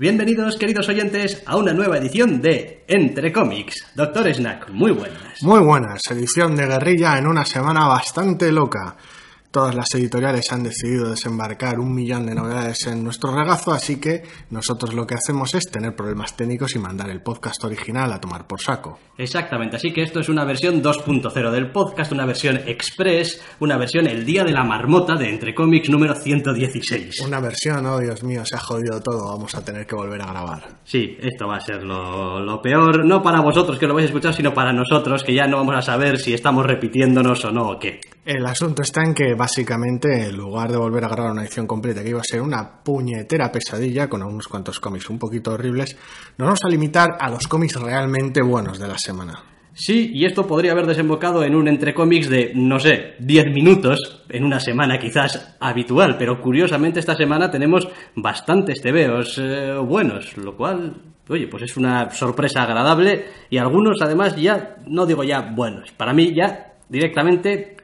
Bienvenidos, queridos oyentes, a una nueva edición de Entre Cómics. Doctor Snack, muy buenas. Muy buenas, edición de guerrilla en una semana bastante loca. Todas las editoriales han decidido desembarcar un millón de novedades en nuestro regazo, así que nosotros lo que hacemos es tener problemas técnicos y mandar el podcast original a tomar por saco. Exactamente, así que esto es una versión 2.0 del podcast, una versión express, una versión el día de la marmota de Entre Cómics número 116. Una versión, oh Dios mío, se ha jodido todo, vamos a tener que volver a grabar. Sí, esto va a ser lo, lo peor, no para vosotros que lo vais a escuchar, sino para nosotros que ya no vamos a saber si estamos repitiéndonos o no o qué. El asunto está en que básicamente, en lugar de volver a grabar una edición completa que iba a ser una puñetera pesadilla con unos cuantos cómics un poquito horribles, nos vamos a limitar a los cómics realmente buenos de la semana. Sí, y esto podría haber desembocado en un entre cómics de, no sé, 10 minutos, en una semana quizás habitual, pero curiosamente esta semana tenemos bastantes tebeos eh, buenos, lo cual, oye, pues es una sorpresa agradable y algunos además ya, no digo ya buenos, para mí ya directamente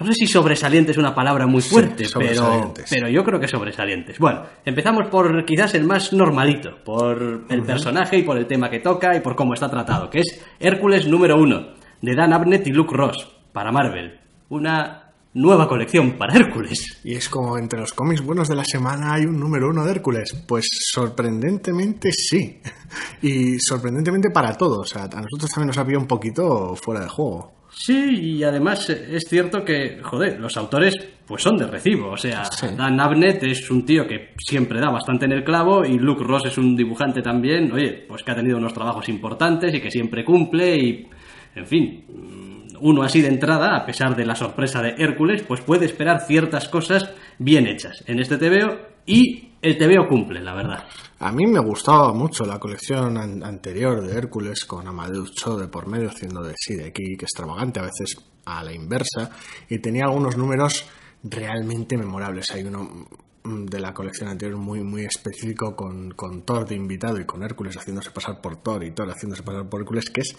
no sé si sobresaliente es una palabra muy Sí, fuerte, pero, sobresalientes. pero yo creo que sobresalientes. Bueno, empezamos por quizás el más normalito, por el personaje y por el tema que toca y por cómo está tratado, que es Hércules número uno, de Dan Abnett y Luke Ross, para Marvel. Una nueva colección para Hércules. Y es como entre los cómics buenos de la semana hay un número uno de Hércules. Pues sorprendentemente sí. Y sorprendentemente para todos. O sea, a nosotros también nos ha pillado un poquito fuera de juego. Sí, y además eh, es cierto que, joder, los autores pues son de recibo. O sea, Sí. Dan Abnett es un tío que siempre da bastante en el clavo y Luke Ross es un dibujante también, oye, pues que ha tenido unos trabajos importantes y que siempre cumple y, en fin, mm, uno así de entrada, a pesar de la sorpresa de Hércules, pues puede esperar ciertas cosas bien hechas en este TVO y el TVO cumple, la verdad. A mí me gustaba mucho la colección an- anterior de Hércules con Amadeus Cho de por medio haciendo de sí, de aquí, que extravagante, a veces a la inversa, y tenía algunos números realmente memorables. Hay uno mm, de la colección anterior muy, muy específico con, con Thor de invitado y con Hércules haciéndose pasar por Thor y Thor haciéndose pasar por Hércules, que es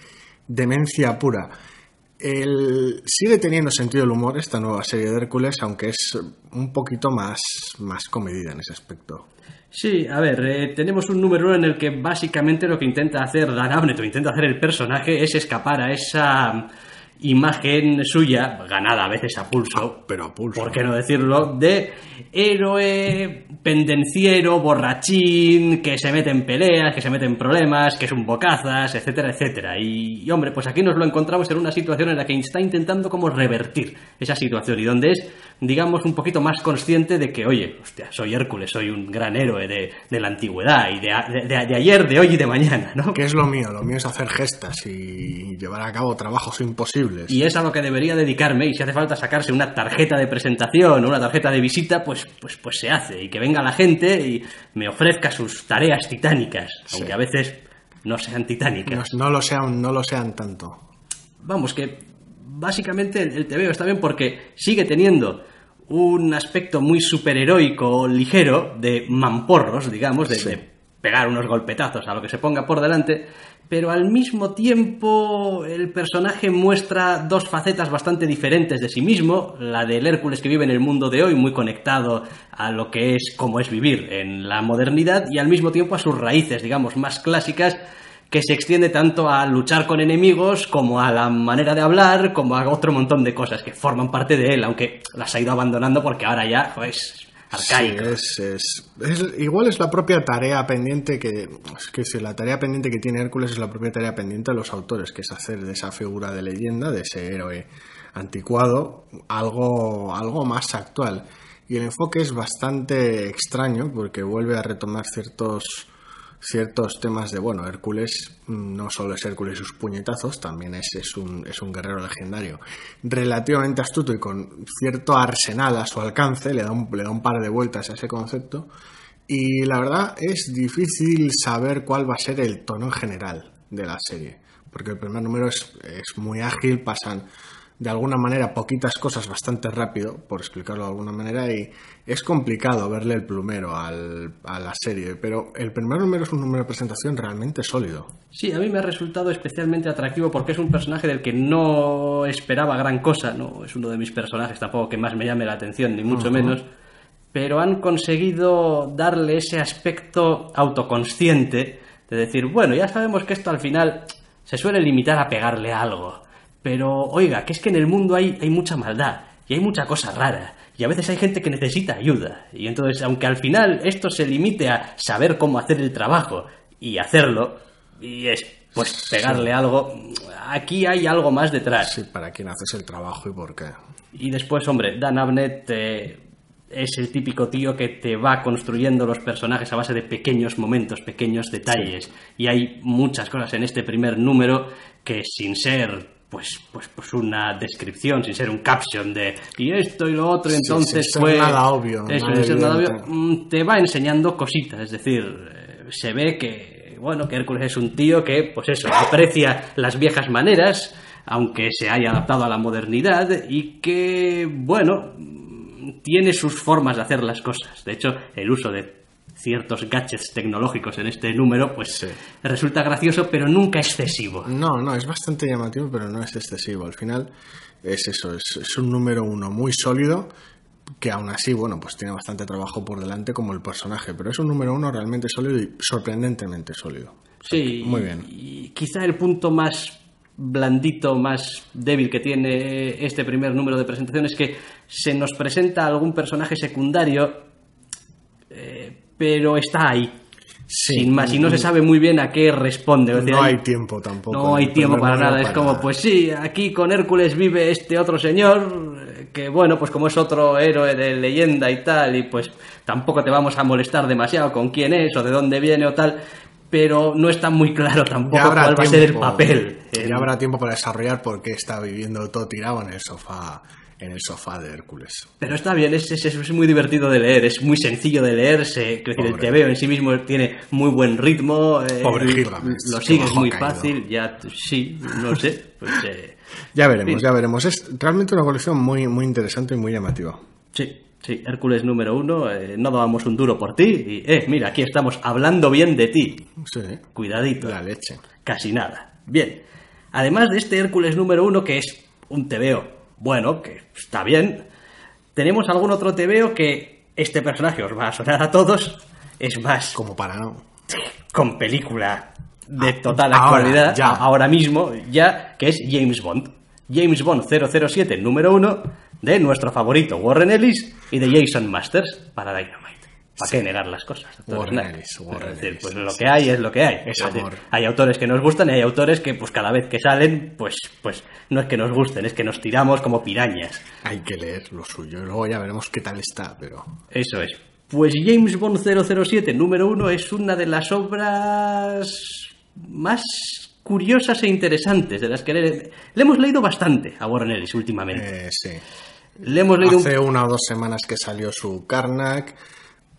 demencia pura. El- sigue teniendo sentido el humor esta nueva serie de Hércules, aunque es un poquito más, más comedida en ese aspecto. Sí, a ver, eh, tenemos un número uno en el que básicamente lo que intenta hacer Dan Abnett o intenta hacer el personaje es escapar a esa imagen suya, ganada a veces a pulso, pero a pulso. ¿por qué no decirlo?, de héroe pendenciero, borrachín, que se mete en peleas, que se mete en problemas, que es un bocazas, etcétera, etcétera. Y, y, hombre, pues aquí nos lo encontramos en una situación en la que está intentando como revertir esa situación y donde es, digamos, un poquito más consciente de que, oye, hostia, soy Hércules, soy un gran héroe de, de la antigüedad y de, de- de- ayer, de hoy y de mañana, ¿no? ¿Qué es lo mío? Lo mío es hacer gestas y llevar a cabo trabajos imposibles. Y es a lo que debería dedicarme y si hace falta sacarse una tarjeta de presentación o una tarjeta de visita, pues, pues, pues se hace. Y que venga la gente y me ofrezca sus tareas titánicas, aunque a veces no sean no, titánicas. no lo sean, no lo sean tanto. Vamos, que básicamente el, el TVO está bien porque sigue teniendo un aspecto muy superheroico, ligero, de mamporros, digamos, de, Sí. de pegar unos golpetazos a lo que se ponga por delante, pero al mismo tiempo el personaje muestra dos facetas bastante diferentes de sí mismo, la del Hércules que vive en el mundo de hoy, muy conectado a lo que es cómo es vivir en la modernidad, y al mismo tiempo a sus raíces, digamos, más clásicas, que se extiende tanto a luchar con enemigos como a la manera de hablar, como a otro montón de cosas que forman parte de él, aunque las ha ido abandonando porque ahora ya joder, es arcaico. Sí, es- igual es la propia tarea pendiente que. Es que si la tarea pendiente que tiene Hércules es la propia tarea pendiente de los autores, que es hacer de esa figura de leyenda, de ese héroe anticuado, algo, algo más actual. Y el enfoque es bastante extraño porque vuelve a retomar ciertos ciertos temas de, bueno, Hércules mm, no solo es Hércules y sus puñetazos, también es, es, un, es un guerrero legendario. Relativamente astuto y con cierto arsenal a su alcance, le da un, le da un par de vueltas a ese concepto y la verdad es difícil saber cuál va a ser el tono en general de la serie, porque el primer número es, es muy ágil, pasan de alguna manera poquitas cosas bastante rápido, por explicarlo de alguna manera, y es complicado verle el plumero al, a la serie, pero el primer número es un número de presentación realmente sólido. Sí, a mí me ha resultado especialmente atractivo porque es un personaje del que no esperaba gran cosa, no es uno de mis personajes tampoco que más me llame la atención, ni mucho menos, pero han conseguido darle ese aspecto autoconsciente de decir, bueno, ya sabemos que esto al final se suele limitar a pegarle algo, pero oiga, que es que en el mundo hay, hay mucha maldad y hay mucha cosa rara. Y a veces hay gente que necesita ayuda. Y entonces, aunque al final esto se limite a saber cómo hacer el trabajo y hacerlo, y es pues pegarle algo, aquí hay algo más detrás. Sí, para quién haces el trabajo y por qué. Y después, hombre, Dan Abnett eh, es el típico tío que te va construyendo los personajes a base de pequeños momentos, pequeños detalles. Y hay muchas cosas en este primer número que sin ser pues, pues, pues una descripción, sin ser un caption de y esto y lo otro, entonces sin ser fue- nada obvio, eso, nada nada obvio, mm, te va enseñando cositas, es decir, eh, se ve que, bueno, que Hércules es un tío que, pues eso, aprecia las viejas maneras, aunque se haya adaptado a la modernidad, y que, bueno, mm, tiene sus formas de hacer las cosas. De hecho, el uso de ciertos gadgets tecnológicos en este número, pues Sí. resulta gracioso, pero nunca excesivo. No, no, es bastante llamativo, pero no es excesivo. Al final es eso, es, es un número uno muy sólido que aún así, bueno, pues tiene bastante trabajo por delante como el personaje, pero es un número uno realmente sólido y sorprendentemente sólido. Sí, Muy bien. Y quizá el punto más blandito, más débil que tiene este primer número de presentación es que se nos presenta algún personaje secundario, pero está ahí. Sí. sin más, y no se sabe muy bien a qué responde. No hay- tiempo tampoco. no hay tiempo para nada. Es como, nada. pues sí, aquí con Hércules vive este otro señor, que bueno, pues como es otro héroe de leyenda y tal, y pues tampoco te vamos a molestar demasiado con quién es o de dónde viene o tal, pero no está muy claro tampoco habrá cuál va a ser el papel. Ya habrá tiempo para desarrollar por qué está viviendo todo tirado en el sofá, en el sofá de Hércules. Pero está bien, es, es, es muy divertido de leer, es muy sencillo de leerse. Quiero decir, el. TVO en sí mismo tiene muy buen ritmo. eh, Pobre Gilgamesh, Lo qué sigues muy caído. fácil, ya sí, no sé. Pues, eh, Ya veremos, Sí. ya veremos. Es realmente una colección muy, muy interesante y muy llamativa. Sí, sí, Hércules número uno, eh, no dábamos un duro por ti y, eh, mira, aquí estamos hablando bien de ti. Sí, Cuidadito. la leche. Casi nada. Bien. Además de este Hércules número uno, que es un TVO bueno, que está bien, tenemos algún otro TVO que este personaje os va a sonar a todos, es más Como para no. con película de total ahora, actualidad, ya. ahora mismo, ya, que es James Bond. James Bond 007, número uno, de nuestro favorito Warren Ellis y de Jason Masters para Dynamite. ¿Para qué negar las cosas? Warren Es decir, Ellis, pues sí, lo sí, que hay es lo que hay. Es Es decir, amor. hay autores que nos gustan y hay autores que, pues cada vez que salen, pues, pues no es que nos gusten, es que nos tiramos como pirañas. Hay que leer lo suyo. Luego ya veremos qué tal está, pero. Eso es. Pues James Bond 007, número uno, es una de las obras más curiosas e interesantes de las que le, le hemos leído bastante a Warren Ellis últimamente. Eh, sí. le hemos leído un- Hace una o dos semanas que salió su Karnak.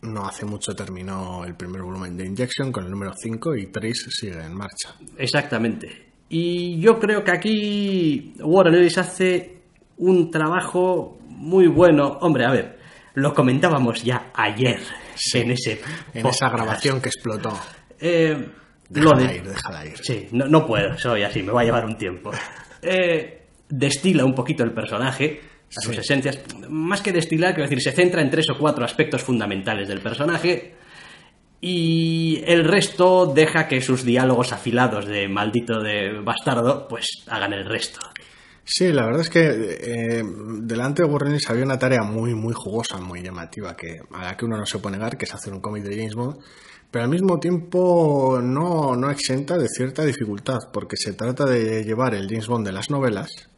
No hace mucho terminó el primer volumen de Injection con el número 5 y Trace sigue en marcha. Exactamente. Y yo creo que aquí Warren Ellis hace un trabajo muy bueno. Hombre, a ver, lo comentábamos ya ayer en ese En podcast. esa grabación que explotó. Eh, lo Déjala de- ir, déjala ir. Sí, no, no puedo, soy así, me va a llevar un tiempo. Eh, destila un poquito el personaje, a sus Sí. esencias. Más que destilar, quiero decir, se centra en tres o cuatro aspectos fundamentales del personaje y el resto deja que sus diálogos afilados de maldito de bastardo pues hagan el resto. Sí, la verdad es que eh, delante de Warren había una tarea muy, muy jugosa, muy llamativa, que, a la que uno no se puede negar, que es hacer un cómic de James Bond, pero al mismo tiempo no, no exenta de cierta dificultad, porque se trata de llevar el James Bond de las novelas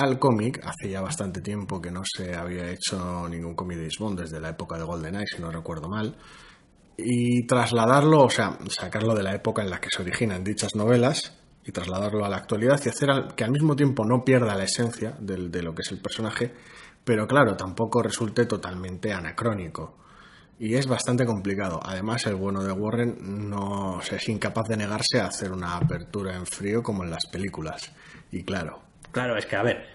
al cómic. Hace ya bastante tiempo que no se había hecho ningún cómic de Bond, desde la época de GoldenEye, si no recuerdo mal. Y trasladarlo, o sea, sacarlo de la época en la que se originan dichas novelas y trasladarlo a la actualidad y hacer que al mismo tiempo no pierda la esencia de lo que es el personaje, pero claro, tampoco resulte totalmente anacrónico. Y es bastante complicado. Además, el bueno de Warren no es incapaz de negarse a hacer una apertura en frío como en las películas. Y claro, Claro, es que, a ver,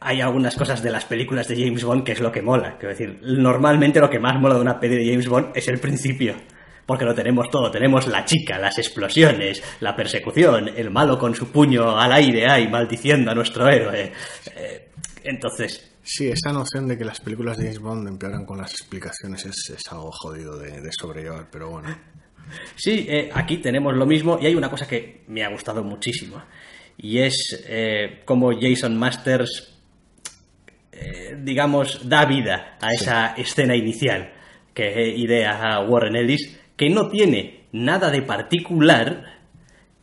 hay algunas cosas de las películas de James Bond que es lo que mola. Quiero decir, normalmente lo que más mola de una peli de James Bond es el principio. Porque lo tenemos todo. Tenemos la chica, las explosiones, la persecución, el malo con su puño al aire ahí maldiciendo a nuestro héroe. Eh, Entonces, Sí, esa noción de que las películas de James Bond empeoran con las explicaciones es, es algo jodido de, de sobrellevar, pero bueno. Sí, eh, aquí tenemos lo mismo y hay una cosa que me ha gustado muchísimo y es eh, cómo Jason Masters, eh, digamos, da vida a esa escena inicial que idea Warren Ellis, que no tiene nada de particular,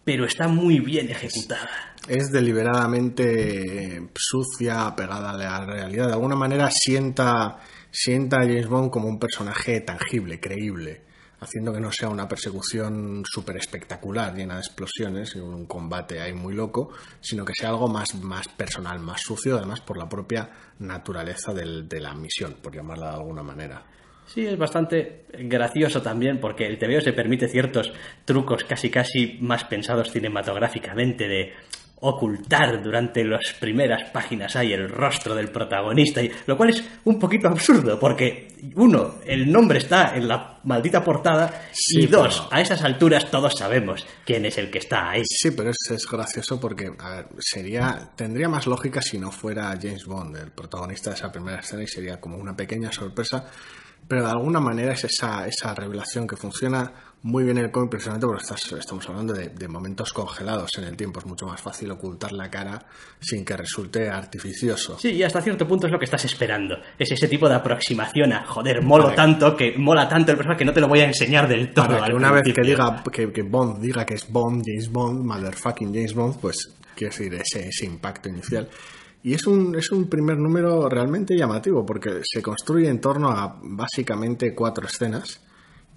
pero está muy bien ejecutada. Es deliberadamente sucia, pegada a la realidad. De alguna manera sienta, sienta a James Bond como un personaje tangible, creíble haciendo que no sea una persecución súper espectacular, llena de explosiones y un combate ahí muy loco, sino que sea algo más, más personal, más sucio, además por la propia naturaleza del, de la misión, por llamarla de alguna manera. Sí, es bastante gracioso también porque el TVO se permite ciertos trucos casi casi más pensados cinematográficamente de ocultar durante las primeras páginas ahí el rostro del protagonista, y, lo cual es un poquito absurdo, porque uno, el nombre está en la maldita portada, Sí, y dos, pero- a esas alturas todos sabemos quién es el que está ahí. Sí, pero es, es gracioso porque a ver, sería tendría más lógica si no fuera James Bond el protagonista de esa primera escena y sería como una pequeña sorpresa, pero de alguna manera es esa, esa revelación que funciona muy bien en el cómic precisamente porque estás- estamos hablando de, de momentos congelados en el tiempo, es mucho más fácil ocultar la cara sin que resulte artificioso. Sí, y hasta cierto punto es lo que estás esperando. Es ese tipo de aproximación a, joder, molo Vale. tanto, que mola tanto el personaje que no te lo voy a enseñar del todo. Para que una vez que principio. diga que, que Bond diga que es Bond, James Bond, motherfucking James Bond, pues quiero decir ese, ese impacto inicial. Y es un, es un primer número realmente llamativo porque se construye en torno a básicamente cuatro escenas,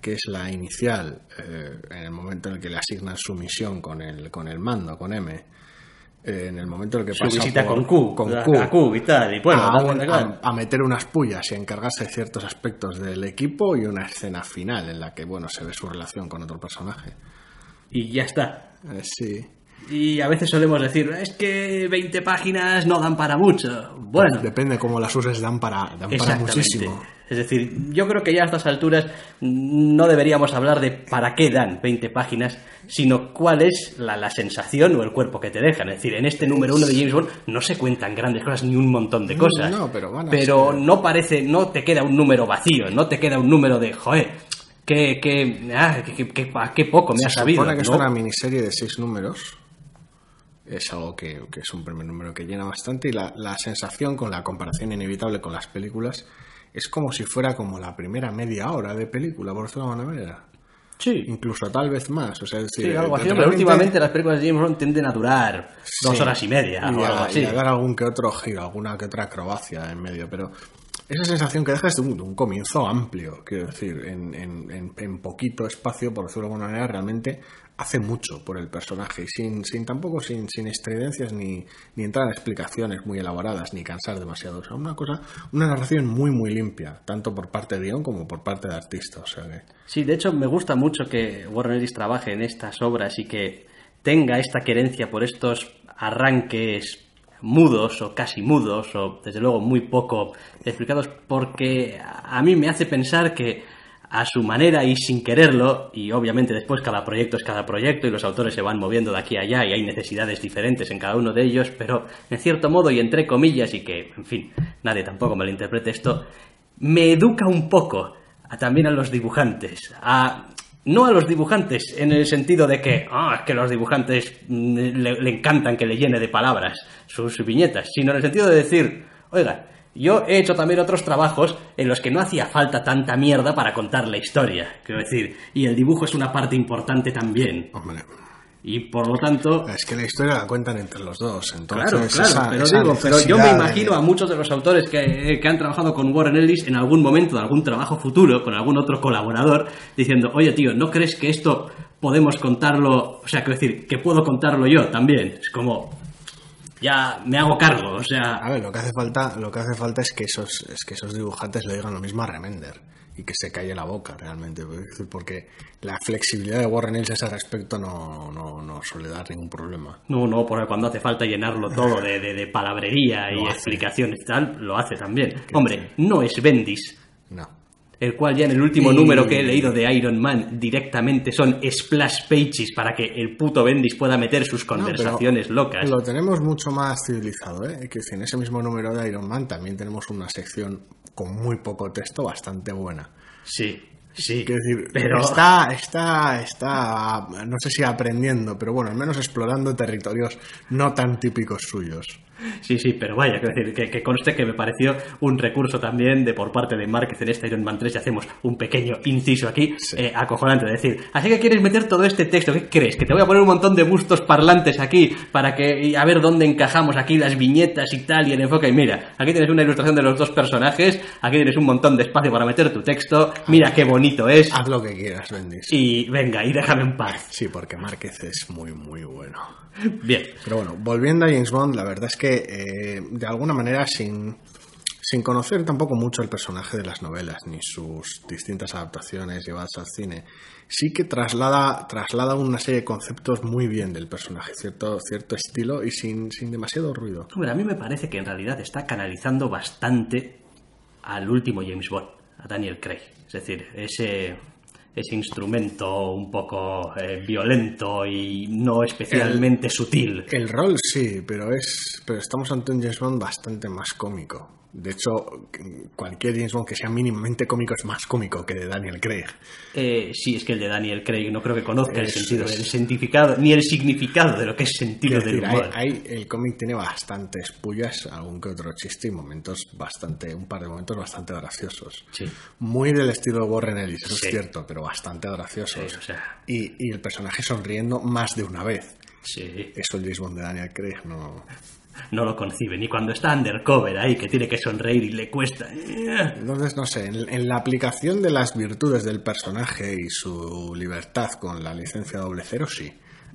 que es la inicial, eh, en el momento en el que le asignan su misión con el, con el mando, con M, eh, en el momento en el que Su pasa visita por- con Q, con a, Q, a Q y tal, y bueno, a, tal, un- tal, tal. a- a meter unas pullas y a encargarse de ciertos aspectos del equipo y una escena final en la que bueno se ve su relación con otro personaje. y ya está. Eh, sí. Y a veces solemos decir, es que 20 páginas no dan para mucho. Bueno, Depende cómo las uses, dan para, dan para muchísimo. Es decir, yo creo que ya a estas alturas no deberíamos hablar de para qué dan 20 páginas, sino cuál es la, la sensación o el cuerpo que te dejan. Es decir, en este número uno de James Bond no se cuentan grandes cosas ni un montón de cosas. No, pero van a Pero ser- no parece, no te queda un número vacío, no te queda un número de, joder, que, que, ah, que, que- que- a qué poco me Se ha sabido. supone que es una miniserie de seis números. Es algo que, que es un primer número que llena bastante y la, la sensación con la comparación inevitable con las películas es como si fuera como la primera media hora de película, por decirlo de alguna manera. Sí, Incluso tal vez más. O sea, es decir, Sí, algo así. realmente- Pero últimamente las películas de James Bond tienden a durar dos horas y media y o a, algo así. y a dar algún que otro giro, alguna que otra acrobacia en medio, pero esa sensación que deja es de un, de un comienzo amplio, quiero decir, en, en- en- en poquito espacio, por decirlo de alguna manera, realmente hace mucho por el personaje sin, sin tampoco sin, sin estridencias ni, ni entrar a explicaciones muy elaboradas ni cansar demasiado. O sea, una cosa, una narración muy muy limpia, tanto por parte de guion como por parte de artista. O sea que Sí, de hecho me gusta mucho que Warren Ellis trabaje en estas obras y que tenga esta querencia por estos arranques mudos o casi mudos o desde luego muy poco explicados porque a mí me hace pensar que a su manera y sin quererlo y obviamente después cada proyecto es cada proyecto y los autores se van moviendo de aquí a allá y hay necesidades diferentes en cada uno de ellos pero en cierto modo y entre comillas y que en fin nadie tampoco me lo interprete esto me educa un poco a- también a los dibujantes. A, no a los dibujantes en el sentido de que, ah, es que los dibujantes mm, le, le encantan que le llene de palabras sus viñetas, sino en el sentido de decir, oiga, yo he hecho también otros trabajos en los que no hacía falta tanta mierda para contar la historia, quiero decir, y el dibujo es una parte importante también. hombre, Y por lo tanto, es que la historia la cuentan entre los dos. Entonces, Claro, claro, esa- pero esa digo, pero yo me de- imagino a muchos de los autores que, que han trabajado con Warren Ellis en algún momento, de algún trabajo futuro, con algún otro colaborador, diciendo, oye tío, ¿no crees que esto podemos contarlo? O sea, quiero decir, que puedo contarlo yo también. Es como, ya me hago cargo, o sea, A ver, lo que hace falta, lo que hace falta es que esos, es que esos dibujantes le digan lo mismo a Remender y que se calle la boca realmente, porque- la flexibilidad de Warren Ellis a ese respecto no, no, no suele dar ningún problema. no, no, porque cuando hace falta llenarlo todo de, de- de palabrería y hace. explicaciones y tal, lo hace también. Hombre, no es Bendis, No. El cual ya en el último número que he leído de Iron Man directamente son splash pages para que el puto Bendis pueda meter sus conversaciones locas. Lo tenemos mucho más civilizado, ¿eh? Que en ese mismo número de Iron Man también tenemos una sección con muy poco texto bastante buena. Sí, Sí, decir, pero está, está, está, no sé si aprendiendo, pero bueno, al menos explorando territorios no tan típicos suyos. Sí, sí, pero vaya, decir, que, conste que me pareció un recurso también de por parte de Márquez en este Iron Man 3 y hacemos un pequeño inciso aquí, eh, acojonante, de decir, así que quieres meter todo este texto, ¿qué crees? Que te voy a poner un montón de bustos parlantes aquí para que, a ver dónde encajamos aquí las viñetas y tal y el enfoque, y mira, aquí tienes una ilustración de los dos personajes, aquí tienes un montón de espacio para meter tu texto, mira qué bonito es. Haz lo que quieras, Bendis. Y venga, y déjame en paz. Sí, porque Márquez es muy, muy bueno. Bien. Pero bueno, volviendo a James Bond, la verdad es que eh, de alguna manera sin, sin conocer tampoco mucho el personaje de las novelas ni sus distintas adaptaciones llevadas al cine, sí que traslada, traslada una serie de conceptos muy bien del personaje, cierto, cierto estilo y sin, sin demasiado ruido. a mí me parece que en realidad está canalizando bastante al último James Bond, a Daniel Craig. Es decir, ese ese instrumento un poco eh, violento y no especialmente sutil. El rol sí, pero es pero estamos ante un James Bond bastante más cómico. De hecho, cualquier James Bond que sea mínimamente cómico es más cómico que de Daniel Craig. Eh, sí, es que el de Daniel Craig no creo que conozca el sentido, el significado, ni el significado de lo que es sentido del humor. Hay, el cómic tiene bastantes pullas, algún que otro chiste y momentos bastante, un par de momentos bastante graciosos. Sí. Muy del estilo Warren Ellis, eso es cierto, pero bastante graciosos. y, y el personaje sonriendo más de una vez. Sí. Eso el James Bond de Daniel Craig no no lo concibe, ni cuando está undercover ahí, que tiene que sonreír y le cuesta. Entonces, no sé, en, la aplicación de las virtudes del personaje y su libertad con la licencia doble cero, sí.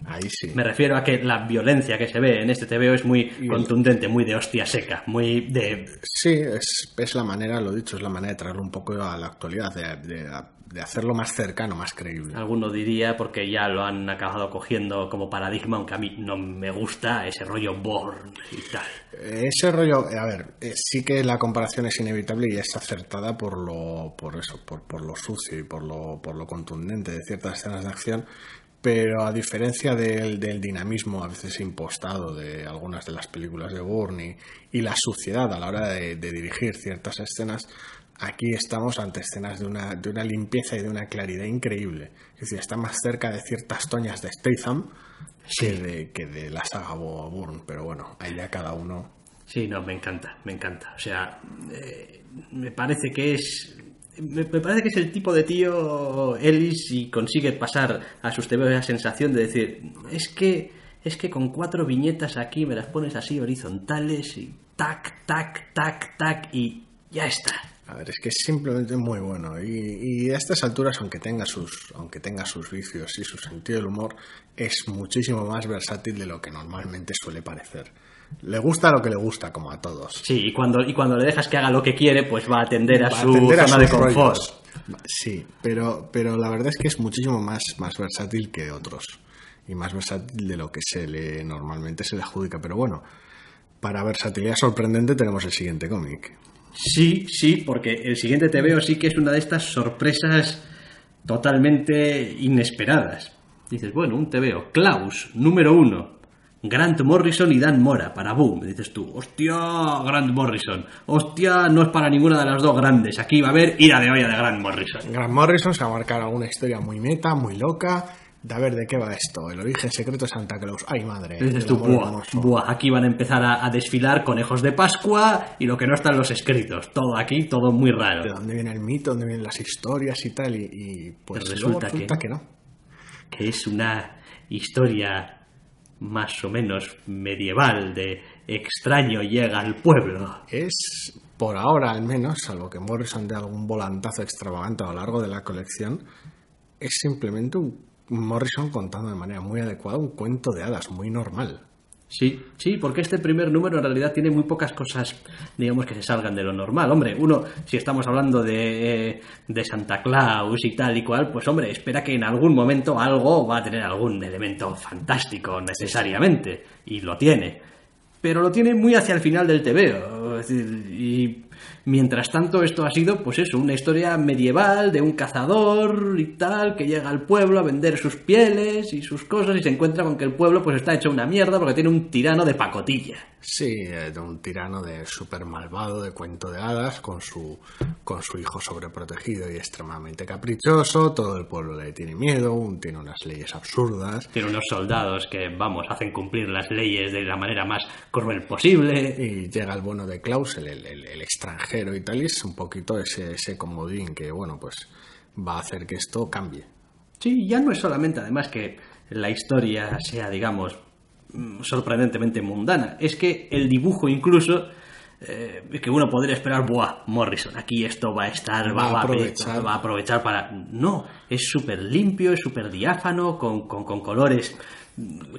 Ahí sí. Me refiero a que la violencia que se ve en este TVO es muy contundente, muy de hostia seca, muy de... Sí, es, es la manera, lo dicho, es la manera de traerlo un poco a la actualidad, de de hacerlo más cercano, más creíble. Alguno diría, porque ya lo han acabado cogiendo como paradigma, aunque a mí no me gusta ese rollo Born y tal. Ese rollo, a ver, eh, sí que la comparación es inevitable y es acertada por lo, por eso, por, por lo sucio y por lo, por lo contundente de ciertas escenas de acción, pero a diferencia del, del, dinamismo a veces impostado de algunas de las películas de Bourne y, la suciedad a la hora de dirigir ciertas escenas, aquí estamos ante escenas de una, de una limpieza y de una claridad increíble. Es decir, está más cerca de ciertas toñas de Statham que, de, que de la saga Bourne, pero bueno, ahí ya cada uno. Sí, no, me encanta, me encanta. O sea, eh, me parece que es. Me, parece que es el tipo de tío Ellis y consigue pasar a sus TV la sensación de decir, es que es que con cuatro viñetas aquí me las pones así horizontales y tac, tac, tac, tac y ya está. A ver, es que es simplemente muy bueno. Y, a estas alturas, aunque tenga, sus, aunque tenga sus vicios y su sentido del humor, es muchísimo más versátil de lo que normalmente suele parecer. Le gusta lo que le gusta, como a todos. Sí, y cuando, y cuando le dejas que haga lo que quiere, pues va a atender a su zona de confort. Sí, pero, pero la verdad es que es muchísimo más, más versátil que otros. Y más versátil de lo que se le normalmente se le adjudica. Pero bueno, para versatilidad sorprendente tenemos el siguiente cómic. Sí, sí, porque el siguiente te veo sí que es una de estas sorpresas totalmente inesperadas. Dices, bueno, un veo. Klaus, número uno. Grant Morrison y Dan Mora para Boom. Dices tú, hostia, Grant Morrison. Hostia, no es para ninguna de las dos grandes. Aquí va a haber ira de olla de Grant Morrison. Grant Morrison se va a marcar alguna historia muy meta, muy loca de a ver de qué va esto, el origen secreto de Santa Claus. Ay, madre. Dices tú, buah, aquí van a empezar a, desfilar conejos de Pascua y lo que no está en los escritos. Todo aquí, todo muy raro. ¿De dónde viene el mito? ¿Dónde vienen las historias y tal? Y, pues resulta, que, que no. Que es una historia más o menos medieval de extraño llega al pueblo. Es, por ahora al menos, salvo que Morrison de algún volantazo extravagante a lo largo de la colección, es simplemente un Morrison contando de manera muy adecuada un cuento de hadas muy normal. Sí, sí, porque este primer número en realidad tiene muy pocas cosas, digamos, que se salgan de lo normal. Hombre, uno, si estamos hablando de, de Santa Claus y tal y cual, pues hombre, espera que en algún momento algo va a tener algún elemento fantástico necesariamente, y lo tiene. Pero lo tiene muy hacia el final del TVO. y Mientras tanto, esto ha sido, pues eso, una historia medieval de un cazador y tal, que llega al pueblo a vender sus pieles y sus cosas y se encuentra con que el pueblo pues está hecho una mierda porque tiene un tirano de pacotilla. Sí, eh, de un tirano de súper malvado, de cuento de hadas, con su, con su hijo sobreprotegido y extremadamente caprichoso, todo el pueblo le tiene miedo, tiene unas leyes absurdas. Tiene unos soldados que, vamos, hacen cumplir las leyes de la manera más cruel posible. Y llega el bueno de Klaus, el, el extranjero y tal, y es un poquito ese, ese comodín que, bueno, pues va a hacer que esto cambie. Sí, ya no es solamente además que la historia sea, digamos, mm, sorprendentemente mundana, es que el dibujo incluso eh, que uno podría esperar, buah, Morrison, aquí esto va a estar, va, a, aprovechar. va a aprovechar para... No, es súper limpio, es súper diáfano, con, con, con colores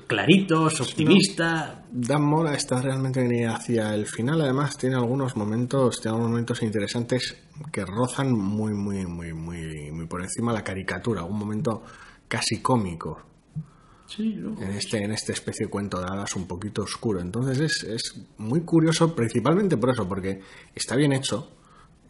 claritos, optimista. Dan Mora está realmente hacia el final. Además, tiene algunos momentos, tiene algunos momentos interesantes que rozan muy, muy, muy, muy, muy por encima la caricatura. Un momento casi cómico. en, este, en este especie de cuento de hadas un poquito oscuro. Entonces es, es muy curioso, principalmente por eso, porque está bien hecho,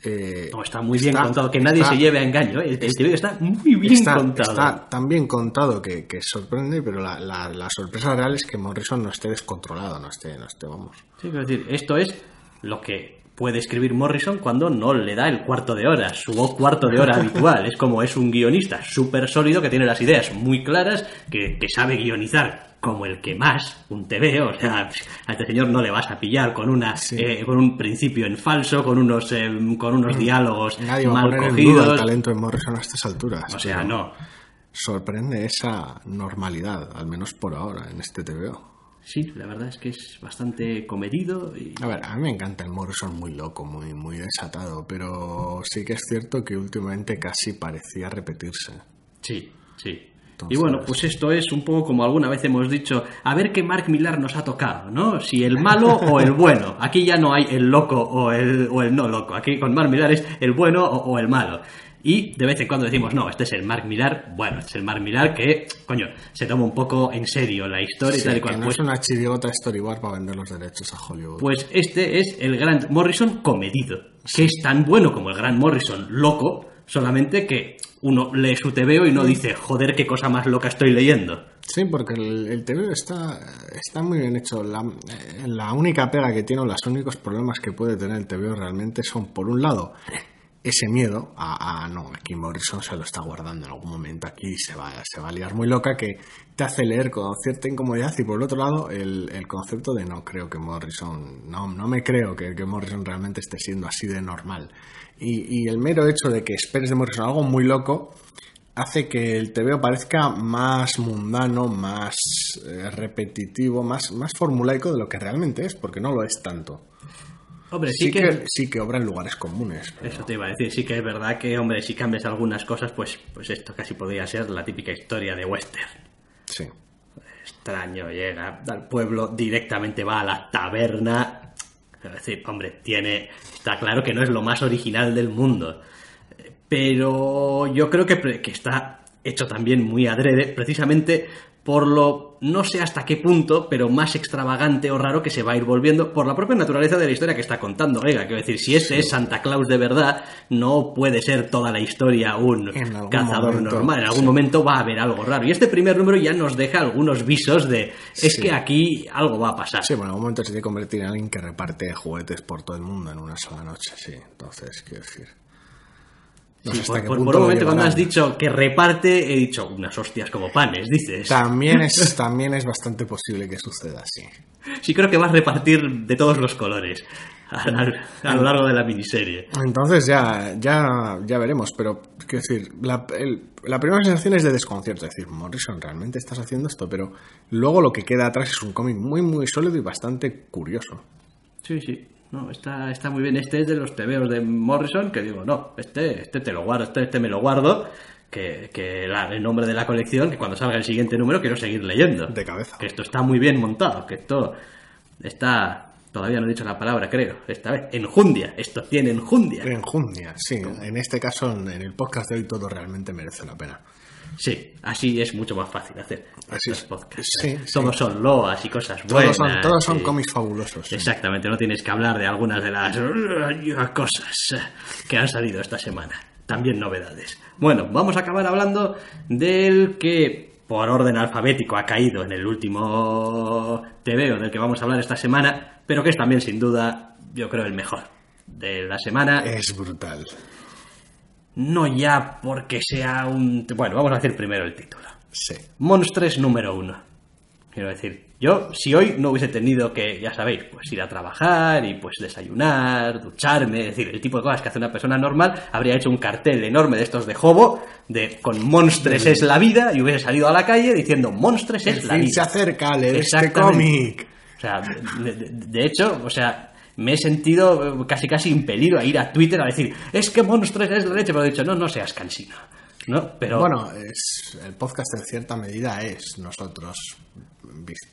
eh, no, está muy bien contado, que nadie se lleve a engaño. ¿eh? El está muy bien contado. Está tan bien contado que, sorprende, pero la, la, sorpresa real es que Morrison no esté descontrolado, no esté, no esté, vamos. Sí, quiero decir, esto es lo que puede escribir Morrison cuando no le da el cuarto de hora, su cuarto de hora habitual. Es como es un guionista súper sólido que tiene las ideas muy claras, que, que sabe guionizar como el que más, un TV, o sea, a este señor no le vas a pillar con una eh, con un principio en falso, con unos eh, con unos mm. diálogos Nadie mal va a cogidos. el talento de Morrison a estas alturas. O sea, no. Sorprende esa normalidad, al menos por ahora, en este TVO. Sí, la verdad es que es bastante comedido. Y... A ver, a mí me encanta el Morrison muy loco, muy, muy desatado, pero sí que es cierto que últimamente casi parecía repetirse. Sí, sí y bueno, pues esto es un poco como alguna vez hemos dicho, a ver qué Mark Millar nos ha tocado, ¿no? Si el malo o el bueno. Aquí ya no hay el loco o el, o el no loco. Aquí con Mark Millar es el bueno o, el malo. Y de vez en cuando decimos, no, este es el Mark Millar, bueno, este es el Mark Millar que, coño, se toma un poco en serio la historia y tal y cual. no pues, es una chiriota storyboard para vender los derechos a Hollywood. Pues este es el Grant Morrison comedido, que es tan bueno como el Grant Morrison loco, solamente que uno lee su TVO y no dice, joder, qué cosa más loca estoy leyendo. Sí, porque el, el TVO está, está muy bien hecho. La, la única pega que tiene, los únicos problemas que puede tener el TVO realmente son, por un lado, ese miedo a, no, aquí Morrison se lo está guardando en algún momento aquí se va, se va a liar muy loca que te hace leer con cierta incomodidad y por el otro lado el, concepto de no creo que Morrison, no, no me creo que, que Morrison realmente esté siendo así de normal. Y, el mero hecho de que esperes de Morrison algo muy loco hace que el TVO parezca más mundano, más eh, repetitivo, más, más formulaico de lo que realmente es, porque no lo es tanto. Hombre, sí, que, sí que obra en lugares comunes. Eso te iba a decir, sí que es verdad que, hombre, si cambias algunas cosas, pues, pues esto casi podría ser la típica historia de western. Sí. Extraño, llega al pueblo, directamente va a la taberna. Es decir, hombre, tiene. Está claro que no es lo más original del mundo. Pero yo creo que, que está hecho también muy adrede, precisamente por lo no sé hasta qué punto, pero más extravagante o raro que se va a ir volviendo por la propia naturaleza de la historia que está contando. Oiga, quiero decir, si ese es Santa Claus de verdad, no puede ser toda la historia un cazador normal. En algún momento va a haber algo raro. Y este primer número ya nos deja algunos visos de es que aquí algo va a pasar. Sí, bueno, en algún momento se tiene que convertir en alguien que reparte juguetes por todo el mundo en una sola noche, sí. Entonces, quiero decir por, un momento cuando has dicho que reparte, he dicho unas hostias como panes, dices. También es, también es bastante posible que suceda así. Sí, creo que vas a repartir de todos los colores a, lo largo de la miniserie. Entonces ya, ya, ya veremos, pero quiero decir, la, la primera sensación es de desconcierto, es decir, Morrison, realmente estás haciendo esto, pero luego lo que queda atrás es un cómic muy, muy sólido y bastante curioso. Sí, sí. No, está, está muy bien. Este es de los tebeos de Morrison, que digo, no, este, este te lo guardo, este, este me lo guardo, que, que el nombre de la colección, que cuando salga el siguiente número quiero seguir leyendo. De cabeza. Que esto está muy bien montado, que esto está Todavía no he dicho la palabra, creo. Esta vez, enjundia. Esto tiene enjundia. Enjundia, sí. En este caso, en el podcast de hoy, todo realmente merece la pena. Sí, así es mucho más fácil hacer Así los podcasts. Sí, todos son loas y cosas buenas. Todos son, todos son y- cómics fabulosos. sí. Exactamente, no tienes que hablar de algunas de las cosas que han salido esta semana. También novedades. Bueno, vamos a acabar hablando del que por orden alfabético ha caído en el último TVO del que vamos a hablar esta semana, pero que es también sin duda, yo creo, el mejor de la semana. Es brutal. No ya porque sea un... Bueno, vamos a decir primero el título. Sí. Monstres número uno. Quiero decir, yo si hoy no hubiese tenido que, ya sabéis, pues ir a trabajar y pues desayunar, ducharme, es decir, el tipo de cosas que hace una persona normal, habría hecho un cartel enorme de estos de Jobo, de con Monstres es la vida, y hubiese salido a la calle diciendo Monstres es la vida. se acerca, este cómic. O sea, de, de- de hecho, o sea, me he sentido eh, casi casi impelido a ir a Twitter a decir, es que Monstres es la leche, pero he dicho, no, no seas cansino. ¿No? Pero Bueno, es, el podcast en cierta medida es nosotros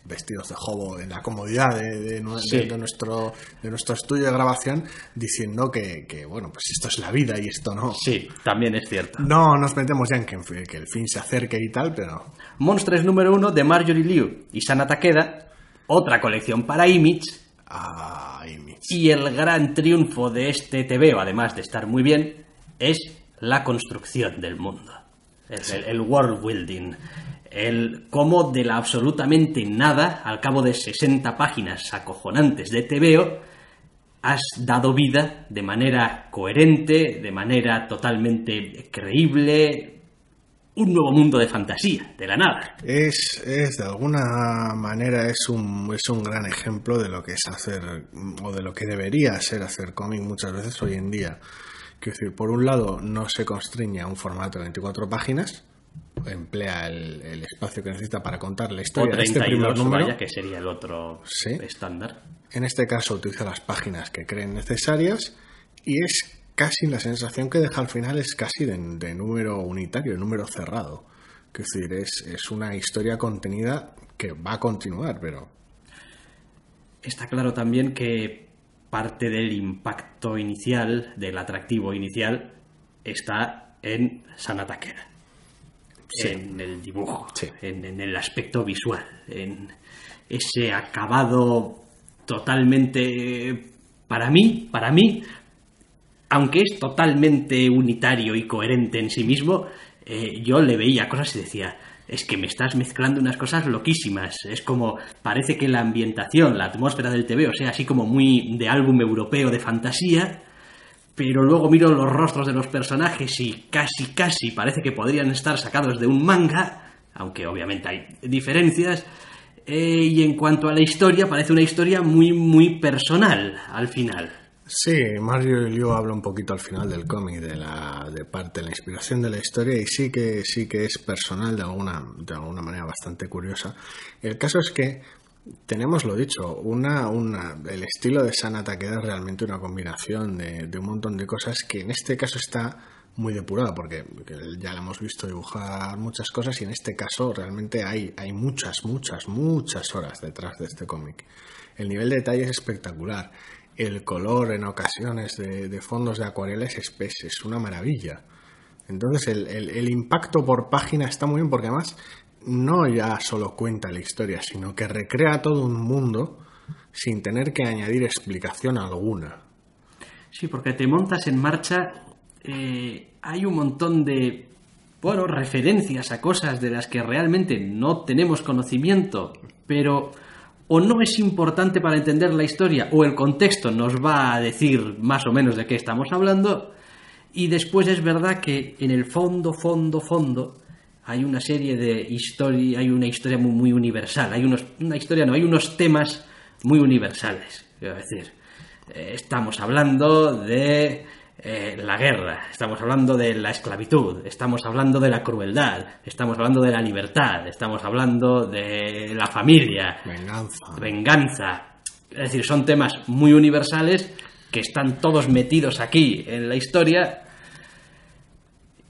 vestidos de hobo en la comodidad de, de nu- Sí. de- de nuestro, de nuestro estudio de grabación diciendo que, que, bueno, pues esto es la vida y esto no. sí, también es cierto. No nos metemos ya en que, que el fin se acerque y tal, pero Monstres número uno de Marjorie Liu y Sana Takeda, otra colección para Image, ay, mi y el gran triunfo de este TVO, además de estar muy bien, es la construcción del mundo. El, el- el world building. El cómo de la absolutamente nada, al cabo de 60 páginas acojonantes de TVO, has dado vida de manera coherente, de manera totalmente creíble, un nuevo mundo de fantasía, de la nada. Es, es de alguna manera es un, es un gran ejemplo de lo que es hacer o de lo que debería ser hacer cómic muchas veces hoy en día. Quiero decir, por un lado no se constriñe a un formato de 24 páginas, emplea el, el espacio que necesita para contar la O historia de este primer 32, número. vaya, que sería el otro Sí. estándar. En este caso utiliza las páginas que creen necesarias y es casi la sensación que deja al final es casi de, de número unitario, de número cerrado. Es decir, es, es una historia contenida que va a continuar, pero Está claro también que parte del impacto inicial, del atractivo inicial, está en Sana Takeda. Sí. En el dibujo, Sí. en, en el aspecto visual, en ese acabado totalmente, para mí, para mí, aunque es totalmente unitario y coherente en sí mismo, eh, yo le veía cosas y decía, es que me estás mezclando unas cosas loquísimas. Es como, parece que la ambientación, la atmósfera del TV, o sea, así como muy de álbum europeo de fantasía, pero luego miro los rostros de los personajes y casi, casi parece que podrían estar sacados de un manga, aunque obviamente hay diferencias. Eh, y en cuanto a la historia, parece una historia muy, muy personal al final. Sí, Mario Liu habla un poquito al final del cómic de la de parte de la inspiración de la historia y sí que sí que es personal de alguna de alguna manera bastante curiosa. El caso es que tenemos lo dicho, una, una el estilo de Sana Takeda es realmente una combinación de, de un montón de cosas que en este caso está muy depurada porque ya la hemos visto dibujar muchas cosas y en este caso realmente hay, hay muchas, muchas, muchas horas detrás de este cómic. El nivel de detalle es espectacular. El color en ocasiones de, fondos de acuarela es espeso, es una maravilla. Entonces el, el- el impacto por página está muy bien porque además no ya solo cuenta la historia, sino que recrea todo un mundo sin tener que añadir explicación alguna. Sí, porque te montas en marcha, eh, hay un montón de, bueno, referencias a cosas de las que realmente no tenemos conocimiento, pero o no es importante para entender la historia, o el contexto nos va a decir más o menos de qué estamos hablando, y después es verdad que en el fondo, fondo, fondo, hay una serie de historia, hay una historia muy, universal, hay unos, una historia no, hay unos temas muy universales, quiero decir. Eh, estamos hablando de eh, la guerra, estamos hablando de la esclavitud, estamos hablando de la crueldad, estamos hablando de la libertad, estamos hablando de la familia, Venganza. venganza. Es decir, son temas muy universales que están todos metidos aquí en la historia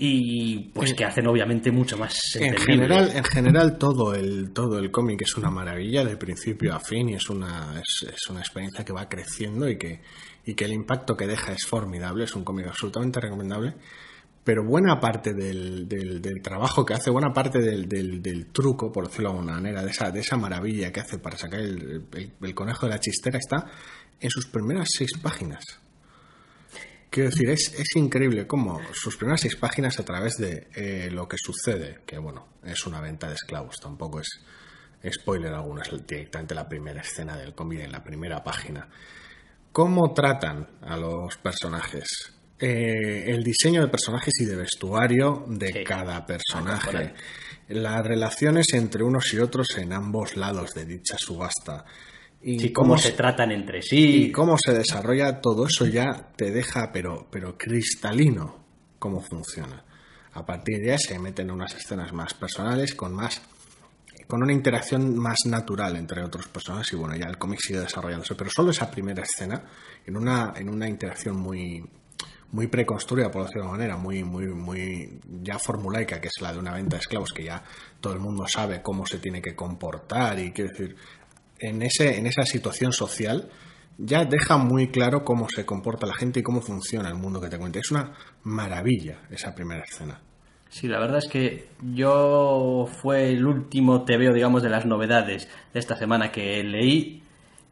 y pues que hacen obviamente mucho más En general, en general todo el todo el cómic es una maravilla de principio a fin y es una es, es una experiencia que va creciendo y que y que el impacto que deja es formidable, es un cómic absolutamente recomendable. Pero buena parte del, del, del trabajo que hace, buena parte del, del, del truco, por decirlo de alguna manera, de esa, de esa maravilla que hace para sacar el, el- el conejo de la chistera, está en sus primeras seis páginas. Quiero decir, es, es increíble cómo sus primeras seis páginas a través de eh, lo que sucede, que bueno, es una venta de esclavos, tampoco es spoiler alguno, es directamente la primera escena del cómic en la primera página. ¿Cómo tratan a los personajes? Eh, el diseño de personajes y de vestuario de Sí. cada personaje. Las relaciones entre unos y otros en ambos lados de dicha subasta. Y cómo se tratan entre y sí. cómo se desarrolla todo eso ya te deja pero pero cristalino cómo funciona a partir de ahí se meten unas escenas más personales con más con una interacción más natural entre otros personajes y bueno ya el cómic sigue desarrollándose pero solo esa primera escena en una en una interacción muy muy preconstruida por decirlo de alguna manera muy muy muy ya formulaica que es la de una venta de esclavos que ya todo el mundo sabe cómo se tiene que comportar y quiero decir en, ese, en esa situación social ya deja muy claro cómo se comporta la gente y cómo funciona el mundo que te cuenta. Es una maravilla esa primera escena. Sí, la verdad es que yo fue el último TVO, digamos, de las novedades de esta semana que leí.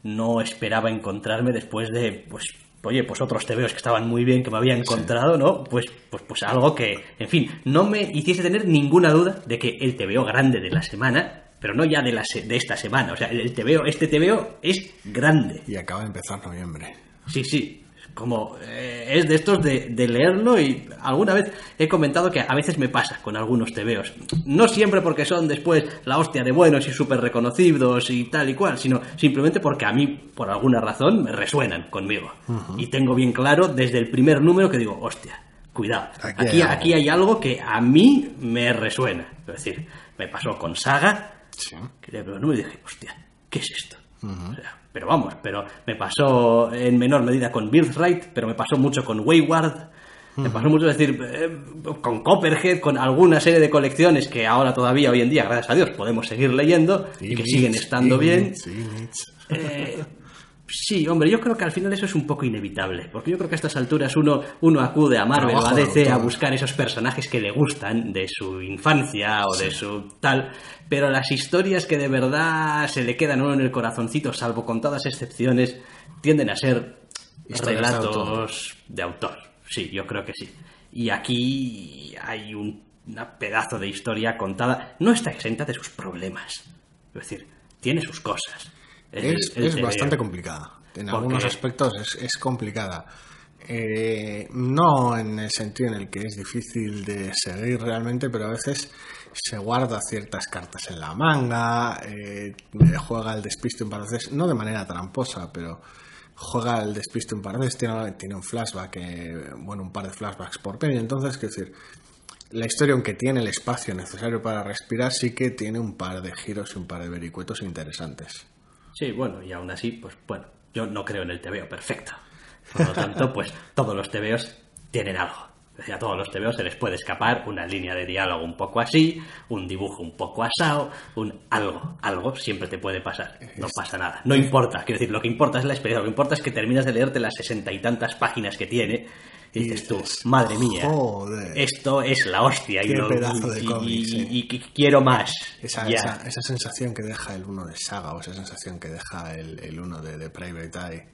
No esperaba encontrarme después de, pues, oye, pues otros TVOs que estaban muy bien, que me había encontrado, ¿no? Pues, pues, pues algo que, en fin, no me hiciese tener ninguna duda de que el TVO grande de la semana, pero no ya de, la se- de esta semana, o sea, el, TVO, este TVO es grande. Y acaba de empezar noviembre. Sí, sí. Como eh, es de estos de, de leerlo y alguna vez he comentado que a veces me pasa con algunos tebeos. No siempre porque son después la hostia de buenos y súper reconocidos y tal y cual, sino simplemente porque a mí, por alguna razón, me resuenan conmigo. Y tengo bien claro desde el primer número que digo, hostia, cuidado, Aquí aquí, hay aquí, algo". hay algo que a mí me resuena. Es decir, me pasó con Saga, Sí. que le veo el número y dije, hostia, ¿qué es esto? O sea, pero vamos, pero me pasó en menor medida con Birthright, pero me pasó mucho con Wayward, me pasó mucho, es decir, eh, con Copperhead, con alguna serie de colecciones que ahora todavía, hoy en día, gracias a Dios, podemos seguir leyendo y que siguen estando bien. Eh, sí, hombre, yo creo que al final eso es un poco inevitable, porque yo creo que a estas alturas uno, uno acude a Marvel o a DC a buscar esos personajes que le gustan de su infancia o de su tal, pero las historias que de verdad se le quedan uno en el corazoncito, salvo contadas excepciones, tienden a ser Historias de relatos de autor. Sí, yo creo que sí. Y aquí hay un una pedazo de historia contada, no está exenta de sus problemas. Es decir, tiene sus cosas. El- Es, el es TVO. bastante complicada. En Porque- algunos aspectos es, es complicada. Eh, no en el sentido en el que es difícil de seguir realmente, pero a veces se guarda ciertas cartas en la manga, eh, juega al despiste un par de veces, no de manera tramposa, pero juega al despiste un par de veces, tiene, tiene un flashback, eh, bueno, un par de flashbacks por peli, entonces, quiero decir, la historia, aunque tiene el espacio necesario para respirar, sí que tiene un par de giros y un par de vericuetos interesantes. Sí, bueno, y aún así, pues bueno, yo no creo en el TVO perfecto. Por lo tanto, pues todos los TVOs tienen algo. A todos los TVOs se les puede escapar una línea de diálogo un poco así, un dibujo un poco asado, un algo, algo siempre te puede pasar. No pasa nada. No importa, quiero decir, lo que importa es la experiencia, lo que importa es que terminas de leerte las sesenta y tantas páginas que tiene y dices tú, madre mía, "Joder". esto es la hostia y, lo- pedazo de cómic, y- sí. y- y quiero más. Esa, esa, esa sensación que deja el uno de Saga o esa sensación que deja el, el uno de, de Private Eye.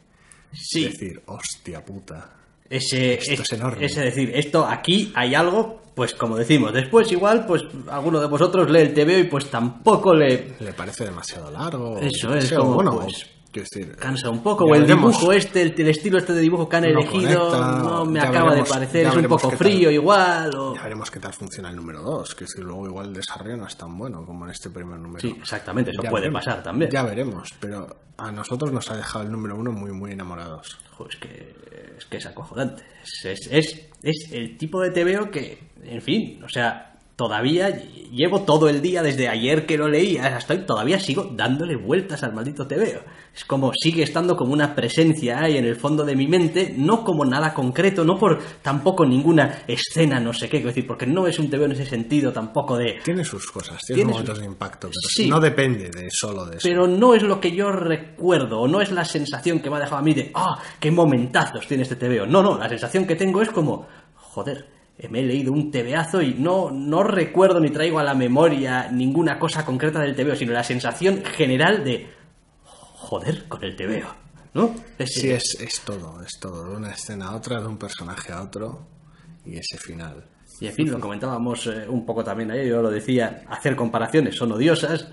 Sí. Es decir, hostia puta. Ese, Esto es enorme. Es decir, esto aquí hay algo, pues como decimos, después igual, pues alguno de vosotros lee el TVO y pues tampoco le Le parece demasiado largo. Eso es como, bueno, pues, decir, cansa un poco, o el veremos. dibujo este, el, el estilo este de dibujo que han No elegido, conecta, no me acaba veremos- de parecer, es un poco tal. frío igual, o... Ya veremos qué tal funciona el número 2. Que si luego igual el desarrollo no es tan bueno como en este primer número. Sí, exactamente, eso Ya puede veremos. pasar también. Ya veremos, pero a nosotros nos ha dejado el número 1 muy, muy enamorados. Es que es que es acojonante. Es, es, es, es el tipo de TVO que, en fin, o sea, todavía llevo todo el día desde ayer que lo leí hasta hoy, todavía sigo dándole vueltas al maldito TVO. Es como sigue estando como una presencia ahí en el fondo de mi mente, no como nada concreto, no por tampoco ninguna escena, no sé qué, decir, porque no es un TVO en ese sentido tampoco de... Tiene sus cosas, tiene, momentos de impacto, pero no depende de solo de eso. Pero no es lo que yo recuerdo, o no es la sensación que me ha dejado a mí de, ah, qué momentazos tiene este TVO. No, no, la sensación que tengo es como, joder, me he leído un tebeazo y no, no recuerdo ni traigo a la memoria ninguna cosa concreta del tebeo, sino la sensación general de joder con el tebeo, ¿no? sí, es, es todo, es todo, de una escena a otra, de un personaje a otro y ese final. Y en fin, lo comentábamos eh, un poco también ayer, yo lo decía, hacer comparaciones son odiosas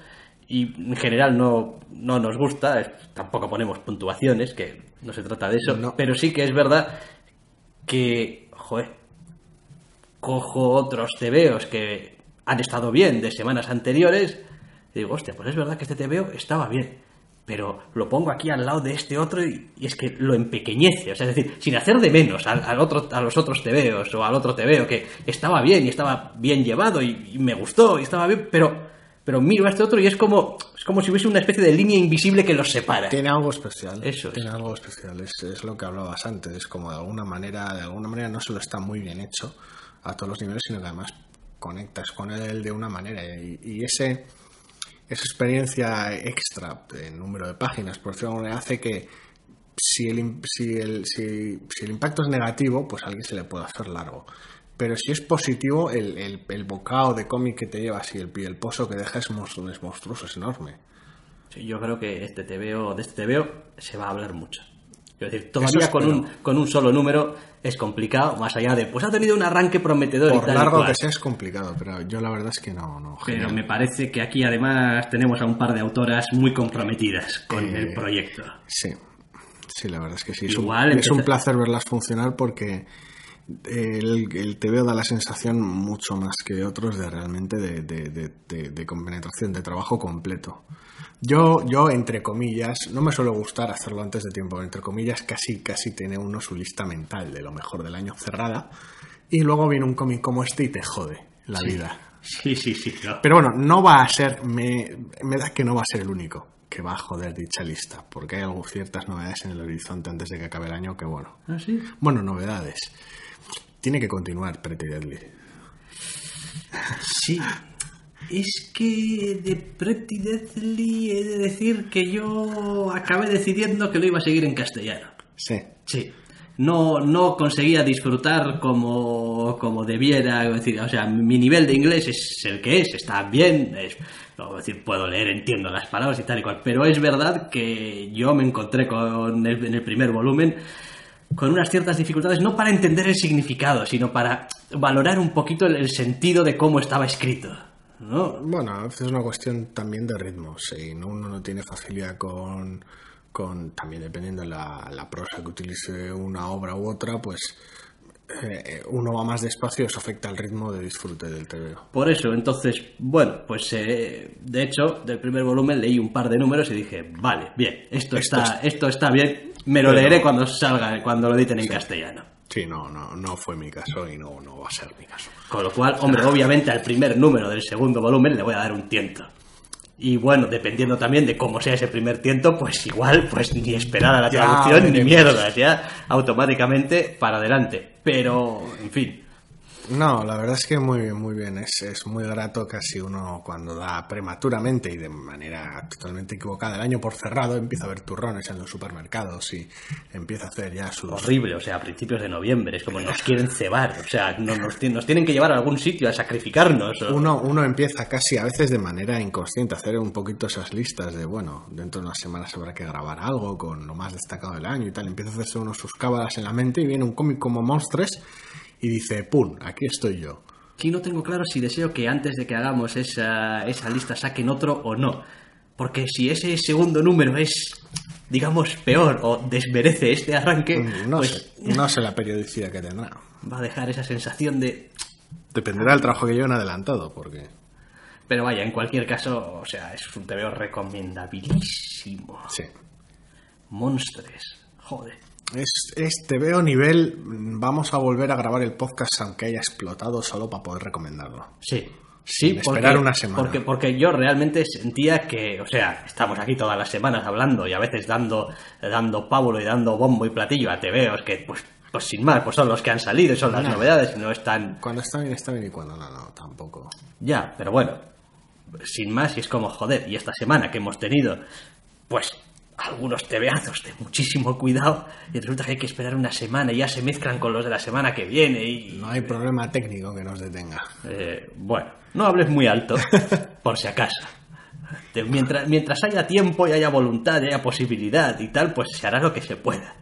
y en general no, no nos gusta, tampoco ponemos puntuaciones, que no se trata de eso, pero sí que es verdad que, joder, cojo otros tebeos que han estado bien de semanas anteriores y digo, hostia, pues es verdad que este tebeo estaba bien, pero lo pongo aquí al lado de este otro y, es que lo empequeñece, o sea, es decir, sin hacer de menos al, otro, a los otros tebeos o al otro tebeo que estaba bien y estaba bien llevado y, me gustó y estaba bien, pero pero miro a este otro y es como es como si hubiese una especie de línea invisible que los separa. Tiene algo especial. Eso Tiene algo especial, es, es, lo que hablabas antes, es como de alguna manera, de alguna manera no solo está muy bien hecho, a todos los niveles, sino que además conectas con él de una manera. Y, ese, esa experiencia extra en número de páginas, por decirlo de hace que si el, si, el, si, el impacto es negativo, pues a alguien se le puede hacer largo. Pero si es positivo, el, el, bocado de cómic que te llevas y el, el pozo que dejas es monstruoso, es enorme. yo creo que este veo de este veo se va a hablar mucho. Es decir, todavía con un, con un solo número es complicado, más allá de, pues ha tenido un arranque prometedor. Por y tal largo que sea es complicado, pero yo la verdad es que no. no pero me parece que aquí además tenemos a un par de autoras muy comprometidas con el eh, proyecto. Sí, sí, la verdad es que sí. Igual, es, un, placer verlas funcionar porque el, el TVO da la sensación mucho más que otros de realmente de, de, de, de compenetración, de trabajo completo. Yo, yo, entre comillas, no me suele gustar hacerlo antes de tiempo, entre comillas, casi, casi tiene uno su lista mental de lo mejor del año cerrada, y luego viene un cómic como este y te jode la vida. Sí, sí, sí. Pero bueno, no va a ser, me, me da que no va a ser el único que va a joder dicha lista, porque hay algo, ciertas novedades en el horizonte antes de que acabe el año que bueno. ¿Ah, sí? Bueno, novedades. Tiene que continuar Pretty Deadly. Sí, es que de Pretty Deathly he de decir que yo acabé decidiendo que lo iba a seguir en castellano. Sí. Sí. No, no conseguía disfrutar como, como debiera. Decir, o sea, mi nivel de inglés es el que es, está bien. Es, decir, puedo leer, entiendo las palabras y tal y cual. Pero es verdad que yo me encontré con en el primer volumen con unas ciertas dificultades, no para entender el significado, sino para valorar un poquito el sentido de cómo estaba escrito. ¿no? Bueno, a veces es una cuestión también de ritmo. Si uno no tiene facilidad con, con también dependiendo de la, la prosa que utilice una obra u otra, pues eh, uno va más despacio eso afecta al ritmo de disfrute del TVO. Por eso, entonces, bueno, pues eh, de hecho, del primer volumen leí un par de números y dije, vale, bien, esto, está, esto está bien, me lo leeré cuando salga, cuando lo editen en castellano. Sí, no, no, no fue mi caso y no, no va a ser mi caso. Con lo cual, hombre, obviamente al primer número del segundo volumen le voy a dar un tiento. Y bueno, dependiendo también de cómo sea ese primer tiento, pues igual, pues ni esperar a la traducción ni mierda, ya automáticamente para adelante. Pero, en fin, no, la verdad es que muy bien, muy bien. Es, es muy grato casi uno cuando da prematuramente y de manera totalmente equivocada el año por cerrado empieza a ver turrones en los supermercados y empieza a hacer ya su... Horrible, o sea, a principios de noviembre, es como nos quieren cebar, o sea, nos, nos, tienen que llevar a algún sitio a sacrificarnos. Uno, uno empieza casi a veces de manera inconsciente a hacer un poquito esas listas de, bueno, dentro de unas semanas habrá que grabar algo con lo más destacado del año y tal. Empieza a hacerse uno sus cábalas en la mente y viene un cómic como Monstres y dice, ¡pum! Aquí estoy yo. Aquí no tengo claro si deseo que antes de que hagamos esa, esa lista saquen otro o no. Porque si ese segundo número es, digamos, peor o desmerece este arranque, mm, no, pues sé, no sé la periodicidad que tendrá. Va a dejar esa sensación de... Dependerá del trabajo que lleven adelantado, porque... Pero vaya, en cualquier caso, o sea, es un TVO recomendabilísimo. Sí. Monstres, joder. Es, es te veo nivel. Vamos a volver a grabar el podcast aunque haya explotado solo para poder recomendarlo. Sí. Sí, porque, esperar una semana. Porque, porque yo realmente sentía que, o sea, estamos aquí todas las semanas hablando y a veces dando, dando pábulo y dando bombo y platillo a TVOs que, pues, pues sin más, pues son los que han salido y son las No. novedades y no están Cuando está bien, está bien y cuando no, no, tampoco. Ya, pero bueno, sin más, y es como, joder, y esta semana que hemos tenido, pues, algunos tebeazos de muchísimo cuidado, y resulta que hay que esperar una semana y ya se mezclan con los de la semana que viene, y. No hay problema técnico que nos detenga. eh, bueno, no hables muy alto, por si acaso. Mientras, mientras haya tiempo y haya voluntad y haya posibilidad y tal, pues se hará lo que se pueda.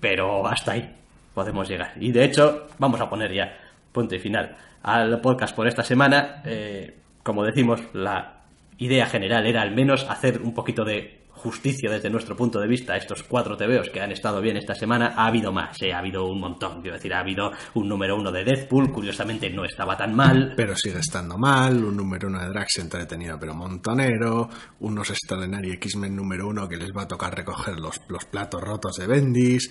Pero hasta ahí podemos llegar. Y de hecho, vamos a poner ya punto y final al podcast por esta semana. Eh, como decimos, la idea general era al menos hacer un poquito de justicia desde nuestro punto de vista estos cuatro TVOs que han estado bien esta semana. Ha habido más, eh, ha habido un montón. Quiero decir, ha habido un número uno de Deadpool, curiosamente no estaba tan mal. Pero sigue estando mal, un número uno de Drax entretenido pero montonero, unos Extraordinary X-Men número uno que les va a tocar recoger los, los platos rotos de Bendis,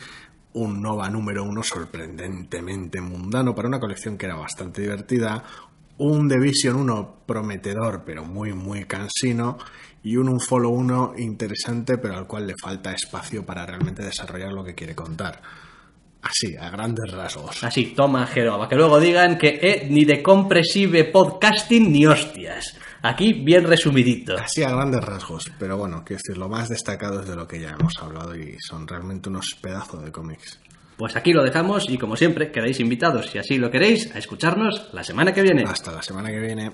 un Nova número uno sorprendentemente mundano para una colección que era bastante divertida, un Division 1 prometedor pero muy muy cansino y un Unfollow 1 interesante pero al cual le falta espacio para realmente desarrollar lo que quiere contar. Así, a grandes rasgos. Así, toma, Jeroba, que luego digan que eh, ni de compresive podcasting ni hostias. Aquí bien resumidito. Así a grandes rasgos, pero bueno, quiero decir, lo más destacado es de lo que ya hemos hablado y son realmente unos pedazos de cómics. Pues aquí lo dejamos y como siempre quedáis invitados, si así lo queréis, a escucharnos la semana que viene. Hasta la semana que viene.